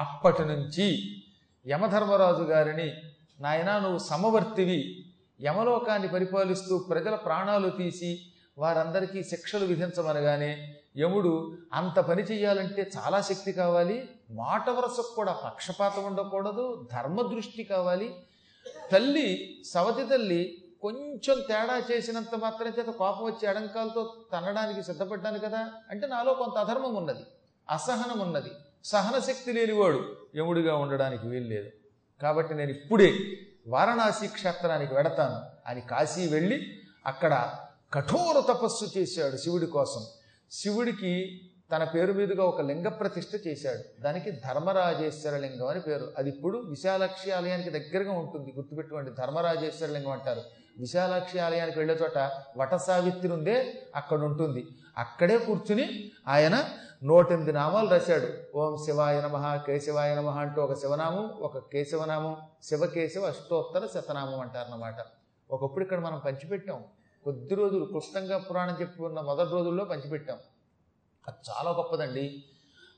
అప్పటి నుంచి యమధర్మరాజు గారిని నాయనా నువ్వు సమవర్తివి. యమలోకాన్ని పరిపాలిస్తూ ప్రజల ప్రాణాలు తీసి వారందరికీ శిక్షలు విధించమనగానే యముడు అంత పని చేయాలంటే చాలా శక్తి కావాలి. మాట వరసకు కూడా పక్షపాతం ఉండకూడదు. ధర్మదృష్టి కావాలి. తల్లి సవతి తల్లి కొంచెం తేడా చేసినంత మాత్రం చేత కోపం వచ్చి అడంకాలతో తనడానికి సిద్ధపడ్డాను కదా అంటే నాలో కొంత అధర్మం ఉన్నది. అసహనం ఉన్నది. సహనశక్తి లేనివాడు యముడిగా ఉండడానికి వీల్లేదు కాబట్టి నేను ఇప్పుడే వారణాసి క్షేత్రానికి వెడతాను. అని కాశీ వెళ్ళి అక్కడ కఠోర తపస్సు చేశాడు శివుడి కోసం. శివుడికి తన పేరు మీదుగా ఒక లింగ ప్రతిష్ఠ చేశాడు. దానికి ధర్మరాజేశ్వర లింగం అని పేరు. అది ఇప్పుడు విశాలాక్షి ఆలయానికి దగ్గరగా ఉంటుంది. గుర్తుపెట్టుకోండి ధర్మరాజేశ్వర లింగం అంటారు. విశాలాక్షి ఆలయానికి వెళ్ళే చోట వట సావిత్రి ఉందే అక్కడ ఉంటుంది. అక్కడే కూర్చుని ఆయన నూటెనిమిది నామాలు రాశాడు. ఓం శివాయ నమ కేశవాయ నమ అంటూ ఒక శివనామం ఒక కేశవనామం శివకేశవ అష్టోత్తర శతనామం అంటారన్నమాట. ఒకప్పుడు ఇక్కడ మనం పంచిపెట్టాం. కొద్ది రోజులు క్లుప్తంగా పురాణం చెప్పుకున్న మొదటి రోజుల్లో పంచిపెట్టాం. అది చాలా గొప్పదండి.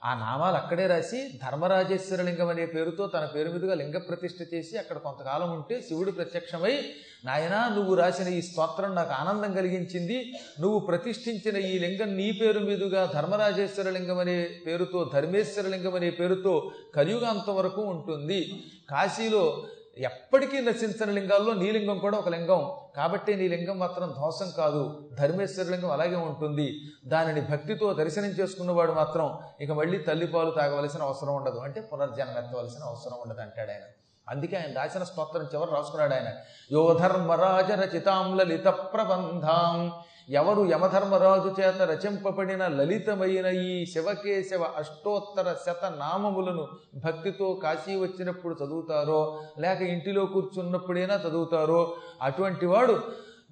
ఆ నామాలు అక్కడే రాసి ధర్మరాజేశ్వర లింగం అనే పేరుతో తన పేరు మీదుగా లింగ ప్రతిష్ఠ చేసి అక్కడ కొంతకాలం ఉంటే శివుడు ప్రత్యక్షమై నాయనా నువ్వు రాసిన ఈ స్తోత్రం నాకు ఆనందం కలిగించింది. నువ్వు ప్రతిష్ఠించిన ఈ లింగం నీ పేరు మీదుగా ధర్మరాజేశ్వరలింగం అనే పేరుతో ధర్మేశ్వరలింగం అనే పేరుతో కలియుగ వరకు ఉంటుంది. కాశీలో ఎప్పటికీ నశించని లింగాల్లో నీ లింగం కూడా ఒక లింగం. కాబట్టి నీ లింగం మాత్రం ధ్వంసం కాదు. ధర్మేశ్వర లింగం అలాగే ఉంటుంది. దానిని భక్తితో దర్శనం చేసుకున్నవాడు మాత్రం ఇక మళ్ళీ తల్లిపాలు తాగవలసిన అవసరం ఉండదు. అంటే పునర్జన్మ ఎత్తవలసిన అవసరం ఉండదు అంటాడు ఆయన. అందుకే ఆయన రాసిన స్తోత్రం చివరి రాసుకున్నాడు ఆయన. యోధర్మరాజ రచితాం లలిత ప్రబంధాం. ఎవరు యమధర్మరాజు చేత రచింపబడిన లలితమైన ఈ శివకేశవ అష్టోత్తర శత నామములను భక్తితో కాశీ వచ్చినప్పుడు చదువుతారో లేక ఇంటిలో కూర్చున్నప్పుడైనా చదువుతారో అటువంటి వాడు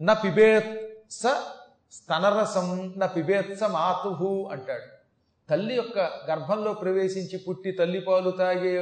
న పిబేత్స స్తనరసం న పిబేత్స మాతుహు అంటాడు. తల్లి యొక్క గర్భంలో ప్రవేశించి పుట్టి తల్లి పాలు తాగే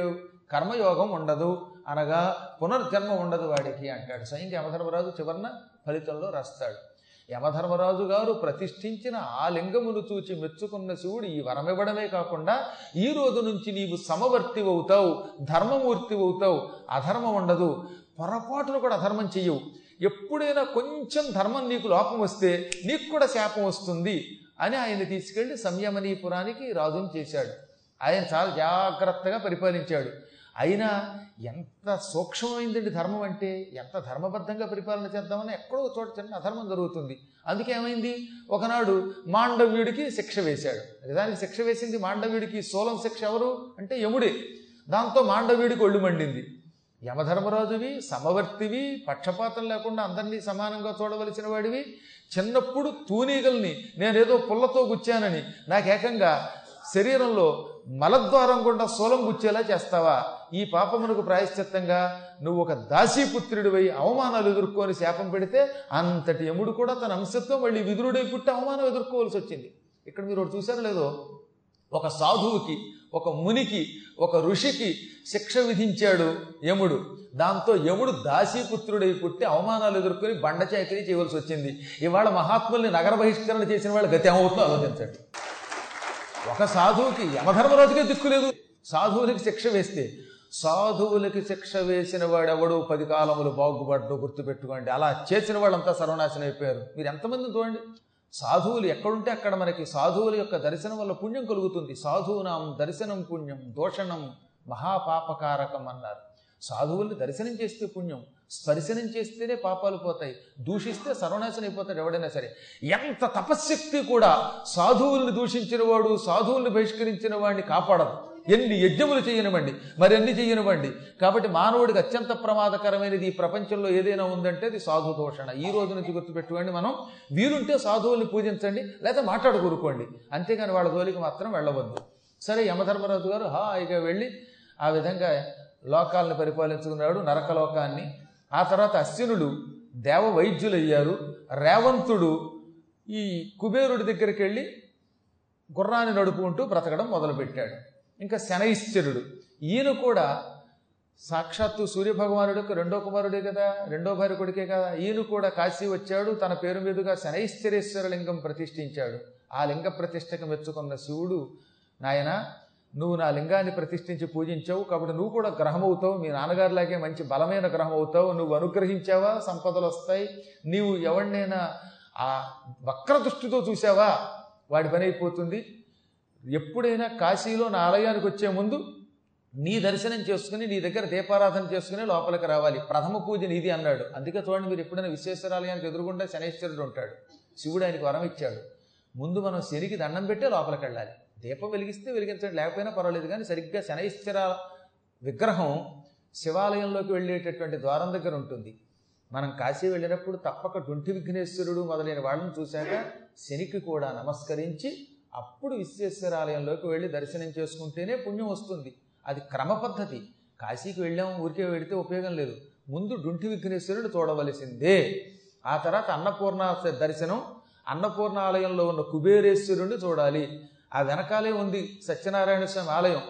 కర్మయోగం ఉండదు అనగా పునర్జన్మ ఉండదు వాడికి అంటాడు. స్వయంగా యమధర్మరాజు చివరన ఫలితంలో రాస్తాడు. యమధర్మరాజు గారు ప్రతిష్ఠించిన ఆ లింగమును చూచి మెచ్చుకున్న శివుడు ఈ వరమివ్వడమే కాకుండా ఈ రోజు నుంచి నీవు సమవర్తి అవుతావు ధర్మమూర్తి అవుతావు అధర్మం ఉండదు. పొరపాటును కూడా అధర్మం చెయ్యవు. ఎప్పుడైనా కొంచెం ధర్మం నీకు లోపం వస్తే నీకు కూడా శాపం వస్తుంది అని ఆయన తీసుకెళ్ళి సంయమనీపురానికి రాజుని చేశాడు. ఆయన చాలా జాగ్రత్తగా పరిపాలించాడు. అయినా ఎంత సూక్ష్మమైందండి ధర్మం అంటే ఎంత ధర్మబద్ధంగా పరిపాలన చేద్దామని ఎక్కడో చోట చిన్న అధర్మం జరుగుతుంది. అందుకే ఏమైంది? ఒకనాడు మాండవ్యుడికి శిక్ష వేశాడు. నిజానికి శిక్ష వేసింది మాండవ్యుడికి సోలం శిక్ష ఎవరు? అంటే యముడే. దాంతో మాండవ్యుడికి ఒళ్ళు మండింది. యమధర్మరాజువి సమవర్తివి పక్షపాతం లేకుండా అందరినీ సమానంగా చూడవలసిన వాడివి. చిన్నప్పుడు తూనీగల్ని నేనేదో పుల్లతో గుచ్చానని నాకు ఏకంగా శరీరంలో మలద్వారం గుండా సోలం గుచ్చేలా చేస్తావా? ఈ పాపమునకు ప్రాయశ్చిత్తంగా నువ్వు ఒక దాసీపుత్రుడివై అవమానాలు ఎదుర్కొని శాపం పెడితే అంతటి యముడు కూడా తన అంశతో మళ్ళీ విదురుడై పుట్టి అవమానం ఎదుర్కోవాల్సి వచ్చింది. ఇక్కడ మీరు ఒకటి చూసారో లేదో? ఒక సాధువుకి ఒక మునికి ఒక ఋషికి శిక్ష విధించాడు యముడు. దాంతో యముడు దాసీపుత్రుడై పుట్టి అవమానాలు ఎదుర్కొని బండ చేయవలసి వచ్చింది. ఇవాళ మహాత్ముల్ని నగర బహిష్కరణ చేసిన వాళ్ళ గతి ఏమవుతుందో ఆలోచించండి. ఒక సాధువుకి యమధర్మరాజుకే దిక్కులేదు సాధువులకి శిక్ష వేస్తే సాధువులకి శిక్ష వేసిన వాడెవడు పది కాలములు బాగుపడ్డు గుర్తుపెట్టుకోండి. అలా చేసిన వాళ్ళంతా సర్వనాశనం అయిపోయారు. మీరు ఎంతమంది చూడండి? సాధువులు ఎక్కడుంటే అక్కడ మనకి సాధువుల యొక్క దర్శనం వల్ల పుణ్యం కలుగుతుంది. సాధువునాం దర్శనం పుణ్యం దోషణం మహాపాపకారకం అన్నారు. సాధువుల్ని దర్శనం చేస్తే పుణ్యం స్పర్శనం చేస్తేనే పాపాలు పోతాయి దూషిస్తే సర్వనాశనం అయిపోతాడు ఎవడైనా సరే. ఎంత తపశ్శక్తి కూడా సాధువుల్ని దూషించిన వాడు సాధువుల్ని బహిష్కరించిన వాడిని కాపాడదు. ఎన్ని యజ్ఞములు చేయనివ్వండి మరి ఎన్ని చేయనివ్వండి. కాబట్టి మానవుడికి అత్యంత ప్రమాదకరమైనది ఈ ప్రపంచంలో ఏదైనా ఉందంటే అది సాధు దూషణ. ఈ రోజు నుంచి గుర్తుపెట్టుకోండి మనం వీలుంటే సాధువుల్ని పూజించండి లేదా మాట్లాడుకోరుకోండి అంతేగాని వాళ్ళ జోలికి మాత్రం వెళ్ళవద్దు. సరే యమధర్మరాజు గారు హాయిగా వెళ్ళి ఆ విధంగా లోకాలను పరిపాలించుకున్నాడు నరకలోకాన్ని. ఆ తర్వాత అశ్వినుడు దేవ వైద్యులయ్యారు రేవంతుడు ఈ కుబేరుడి దగ్గరికి వెళ్ళి గుర్రాన్ని నడుపుకుంటూ బ్రతకడం మొదలుపెట్టాడు. ఇంకా శనైశ్చరుడు. ఈయన కూడా సాక్షాత్తు సూర్యభగవానుడు యొక్క రెండో కుమారుడే కదా రెండో భార్య కొడుకే కదా. ఈయన కూడా కాశీ వచ్చాడు తన పేరు మీదుగా శనైశ్చరేశ్వర లింగం ప్రతిష్ఠించాడు. ఆ లింగ ప్రతిష్టకు మెచ్చుకున్న శివుడు నాయన నువ్వు నా లింగాన్ని ప్రతిష్ఠించి పూజించావు కాబట్టి నువ్వు కూడా గ్రహం అవుతావు మీ నాన్నగారిలాగే మంచి బలమైన గ్రహం అవుతావు నువ్వు అనుగ్రహించావా? సంపదలు వస్తాయి. నీవు ఎవరినైనా ఆ వక్ర దృష్టితో చూసావా వాడి పని అయిపోతుంది. ఎప్పుడైనా కాశీలో నా ఆలయానికి వచ్చే ముందు నీ దర్శనం చేసుకుని నీ దగ్గర దీపారాధన చేసుకుని లోపలికి రావాలి. ప్రథమ పూజ నీది అన్నాడు. అందుకే చూడండి మీరు ఎప్పుడైనా విశ్వేశ్వరాలయానికి ఎదురుగుండా శనేశ్వరుడు ఉంటాడు. శివుడు ఆయనకు వరం ఇచ్చాడు. ముందు మనం శనికి దండం పెట్టే లోపలికి వెళ్ళాలి. దీపం వెలిగిస్తే వెలిగించండి లేకపోయినా పర్వాలేదు. కానీ సరిగ్గా శనైశ్వర విగ్రహం శివాలయంలోకి వెళ్ళేటటువంటి ద్వారం దగ్గర ఉంటుంది. మనం కాశీ వెళ్ళినప్పుడు తప్పక డొంటి విఘ్నేశ్వరుడు మొదలైన వాళ్ళని చూశాక శనికి కూడా నమస్కరించి అప్పుడు విశ్వేశ్వరాలయంలోకి వెళ్ళి దర్శనం చేసుకుంటేనే పుణ్యం వస్తుంది. అది క్రమ పద్ధతి. కాశీకి వెళ్ళాము ఊరికే వెళితే ఉపయోగం లేదు. ముందు డుంటి విఘ్నేశ్వరుడు చూడవలసిందే. ఆ తర్వాత అన్నపూర్ణ దర్శనం అన్నపూర్ణ ఆలయంలో ఉన్న కుబేరేశ్వరుణ్ణి చూడాలి. ఆ వెనకాలే ఉంది సత్యనారాయణ స్వామి ఆలయం.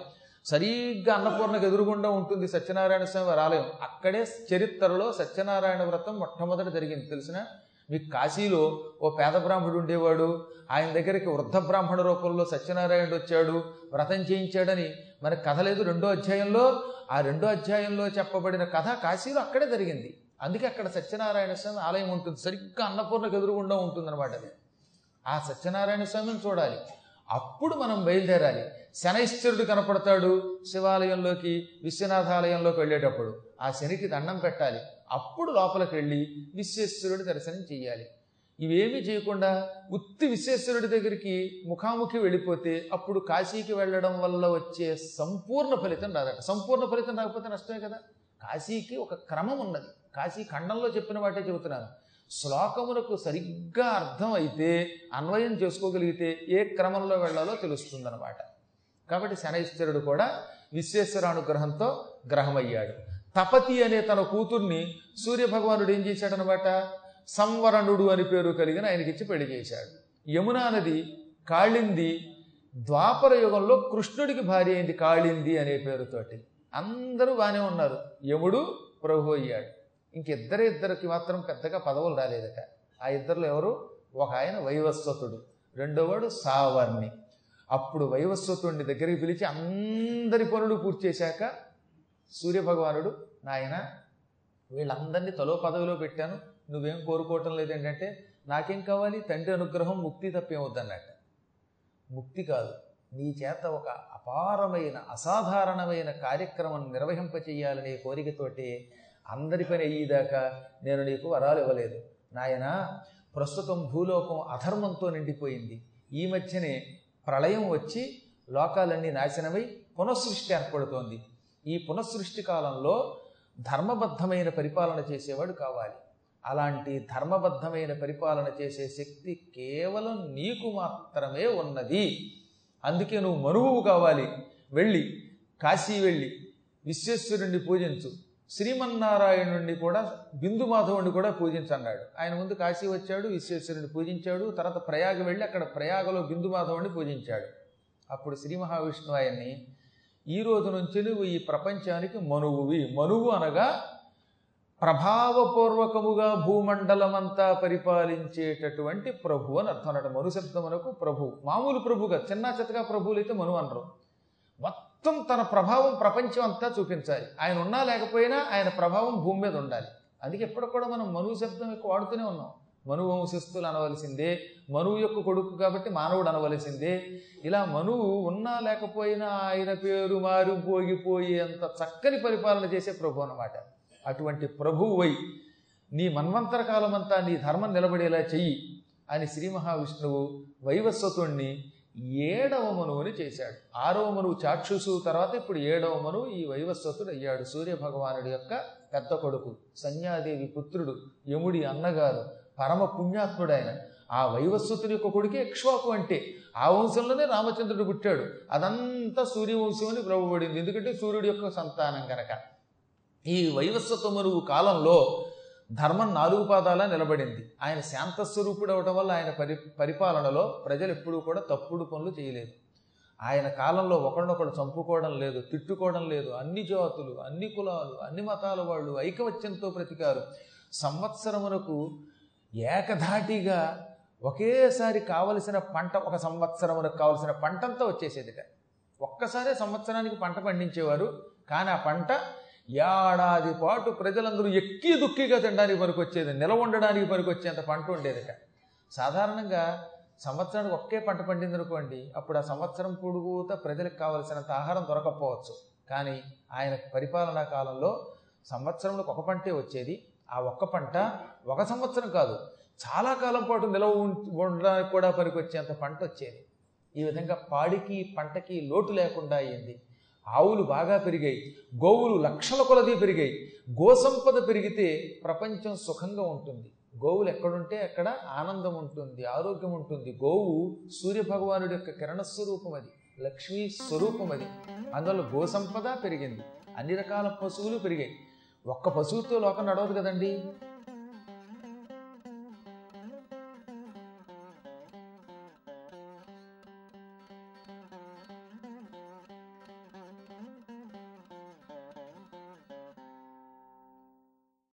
సరిగ్గా అన్నపూర్ణకు ఎదురుగుండా ఉంటుంది సత్యనారాయణ స్వామి వారి ఆలయం. అక్కడే చరిత్రలో సత్యనారాయణ వ్రతం మొట్టమొదటి జరిగింది. తెలిసిన? మీకు కాశీలో ఓ పేద బ్రాహ్మడు ఉండేవాడు. ఆయన దగ్గరికి వృద్ధ బ్రాహ్మణ రూపంలో సత్యనారాయణుడు వచ్చాడు. వ్రతం చేయించాడని మన కథ లేదు రెండో అధ్యాయంలో. ఆ రెండో అధ్యాయంలో చెప్పబడిన కథ కాశీలో అక్కడే జరిగింది. అందుకే అక్కడ సత్యనారాయణ స్వామి ఆలయం ఉంటుంది. సరిగ్గా అన్నపూర్ణకు ఎదురుగుండా ఉంటుందన్నమాట అది. ఆ సత్యనారాయణ స్వామిని చూడాలి. అప్పుడు మనం బయలుదేరాలి. శనైశ్వరుడు కనపడతాడు శివాలయంలోకి విశ్వనాథాలయంలోకి వెళ్ళేటప్పుడు. ఆ శనికి దండం పెట్టాలి. అప్పుడు లోపలికి వెళ్ళి విశ్వేశ్వరుడి దర్శనం చేయాలి ఇవేమీ చేయకుండా ఉత్తి విశ్వేశ్వరుడి దగ్గరికి ముఖాముఖి వెళ్ళిపోతే అప్పుడు కాశీకి వెళ్ళడం వల్ల వచ్చే సంపూర్ణ ఫలితం రాదట. సంపూర్ణ ఫలితం రాకపోతే నష్టమే కదా? కాశీకి ఒక క్రమం ఉన్నది. కాశీ ఖండంలో చెప్పిన వాటే చెబుతున్నాను. శ్లోకములకు సరిగ్గా అర్థం అయితే అన్వయం చేసుకోగలిగితే ఏ క్రమంలో వెళ్ళాలో తెలుస్తుందన్నమాట. కాబట్టి శనైశ్వరుడు కూడా విశ్వేశ్వరానుగ్రహంతో గ్రహమయ్యాడు. తపతి అనే తన కూతుర్ని సూర్యభగవానుడు ఏం చేశాడనమాట సంవరణుడు అని పేరు కలిగిన ఆయనకిచ్చి పెళ్ళి చేశాడు. యమునా నది కాళింది ద్వాపర యుగంలో కృష్ణుడికి భార్య అయింది కాళింది అనే పేరుతోటి. అందరూ బాగానే ఉన్నారు. యముడు ప్రభు అయ్యాడు. ఇంకిద్దరు ఇద్దరికి మాత్రం పెద్దగా పదవులు రాలేదట. ఆ ఇద్దరులో ఎవరు? ఒక ఆయన వైవస్వతుడు రెండోవాడు సావర్ణి. అప్పుడు వైవస్వతుడిని దగ్గరికి పిలిచి అందరి పనులు పూర్తి చేశాక సూర్యభగవానుడు నాయన వీళ్ళందరినీ తలో పదవిలో పెట్టాను. నువ్వేం కోరుకోవటం లేదేంటంటే నాకేం కావాలి? తండ్రి అనుగ్రహం ముక్తి తప్పేమవుద్దన్నట్ట ముక్తి కాదు. నీ చేత ఒక అపారమైన అసాధారణమైన కార్యక్రమం నిర్వహింపచేయాలనే కోరికతోటి అందరి పని అయ్యేదాకా నేను నీకు వరాలు ఇవ్వలేదు. నాయన ప్రస్తుతం భూలోకం అధర్మంతో నిండిపోయింది. ఈ మధ్యనే ప్రళయం వచ్చి లోకాలన్నీ నాశనమై పునఃసృష్టి ఏర్పడుతోంది. ఈ పునఃసృష్టి కాలంలో ధర్మబద్ధమైన పరిపాలన చేసేవాడు కావాలి. అలాంటి ధర్మబద్ధమైన పరిపాలన చేసే శక్తి కేవలం నీకు మాత్రమే ఉన్నది. అందుకే నువ్వు మనువు కావాలి. వెళ్ళి కాశీ వెళ్ళి విశ్వేశ్వరుణ్ణి పూజించు. శ్రీమన్నారాయణుడిని కూడా బిందు మాధవుణ్ణి కూడా పూజించన్నాడు. ఆయన ముందు కాశీ వచ్చాడు విశ్వేశ్వరుని పూజించాడు తర్వాత ప్రయాగ వెళ్ళి అక్కడ ప్రయాగలో బిందు మాధవుణ్ణి పూజించాడు. అప్పుడు శ్రీ మహావిష్ణువు ఆయన్ని ఈ రోజు నుంచి నువ్వు ఈ ప్రపంచానికి మనువువి. మనువు అనగా ప్రభావపూర్వకముగా భూమండలమంతా పరిపాలించేటటువంటి ప్రభు అని అర్థం అన్నట్టు మనుశబ్దమునకు ప్రభు. మామూలు ప్రభుగా చిన్న చితగా ప్రభువులు అయితే మను అనరు. మొత్తం మొత్తం తన ప్రభావం ప్రపంచం అంతా చూపించాలి. ఆయన ఉన్నా లేకపోయినా ఆయన ప్రభావం భూమి మీద ఉండాలి. అందుకే ఎప్పుడు కూడా మనం మనువు శబ్దం ఎక్కువ వాడుతూనే ఉన్నాం. మనువు వంశస్థులు అనవలసిందే మనువు యొక్క కొడుకు కాబట్టి మానవుడు అనవలసిందే. ఇలా మనువు ఉన్నా లేకపోయినా ఆయన పేరు మారిపోగిపోయి అంత చక్కని పరిపాలన చేసే ప్రభు అన్నమాట. అటువంటి ప్రభువై నీ మన్వంతర కాలమంతా నీ ధర్మం నిలబడేలా చెయ్యి అని శ్రీ మహావిష్ణువు వైవస్వతుణ్ణి ఏడవ మనువుని చేశాడు. ఆరవ మనువు చాక్షుసు తర్వాత ఇప్పుడు ఏడవ మనువు ఈ వైవస్వతుడు అయ్యాడు. సూర్య భగవానుడి యొక్క పెద్ద కొడుకు సంధ్యాదేవి పుత్రుడు యముడి అన్నగారు పరమ పుణ్యాత్ముడైన ఆ వైవస్వతుని యొక్క కొడుకే ఇక్ష్వాకు అంటే ఆ వంశంలోనే రామచంద్రుడు పుట్టాడు. అదంతా సూర్యవంశం అని ప్రభుబడింది ఎందుకంటే సూర్యుడి యొక్క సంతానం కనుక ఈ వైవస్వతమరువు కాలంలో ధర్మం నాలుగు పాదాల నిలబడింది. ఆయన శాంతస్వరూపుడు అవటం వల్ల ఆయన పరి పరిపాలనలో ప్రజలు ఎప్పుడూ కూడా తప్పుడు పనులు చేయలేదు. ఆయన కాలంలో ఒకరినొకరు చంపుకోవడం లేదు తిట్టుకోవడం లేదు. అన్ని జాతులు అన్ని కులాలు అన్ని మతాల వాళ్ళు ఐకమత్యంతో ప్రతికారు సంవత్సరమునకు ఏకధాటిగా ఒకేసారి కావలసిన పంట ఒక సంవత్సరమునకు కావలసిన పంటంతా వచ్చేసేదిట. ఒక్కసారే సంవత్సరానికి పంట పండించేవారు. కానీ ఆ పంట ఏడాది పాటు ప్రజలందరూ ఎక్కి దుక్కిగా తినడానికి పనికొచ్చేది నిలవ ఉండడానికి పనికొచ్చేంత పంట ఉండేదిట సాధారణంగా సంవత్సరానికి ఒకే పంట పండింది అనుకోండి అప్పుడు ఆ సంవత్సరం పొడుగుతా ప్రజలకు కావలసినంత ఆహారం దొరకకపోవచ్చు కానీ ఆయన పరిపాలనా కాలంలో సంవత్సరంలో ఒక పంటే వచ్చేది. ఆ ఒక్క పంట ఒక సంవత్సరం కాదు చాలా కాలం పాటు నిలవ ఉండడానికి కూడా పనికొచ్చేంత పంట వచ్చేది. ఈ విధంగా పాడికి పంటకి లోటు లేకుండా అయ్యింది ఆవులు బాగా పెరిగాయి గోవులు లక్షల కొలది పెరిగాయి. గోసంపద పెరిగితే ప్రపంచం సుఖంగా ఉంటుంది. గోవులు ఎక్కడుంటే అక్కడ ఆనందం ఉంటుంది ఆరోగ్యం ఉంటుంది. గోవు సూర్యభగవానుడి యొక్క కిరణ స్వరూపం అది లక్ష్మీ స్వరూపం అది. అందువల్ల గోసంపద పెరిగింది. అన్ని రకాల పశువులు పెరిగాయి. ఒక్క పశువుతో లోకం నడవదు కదండి.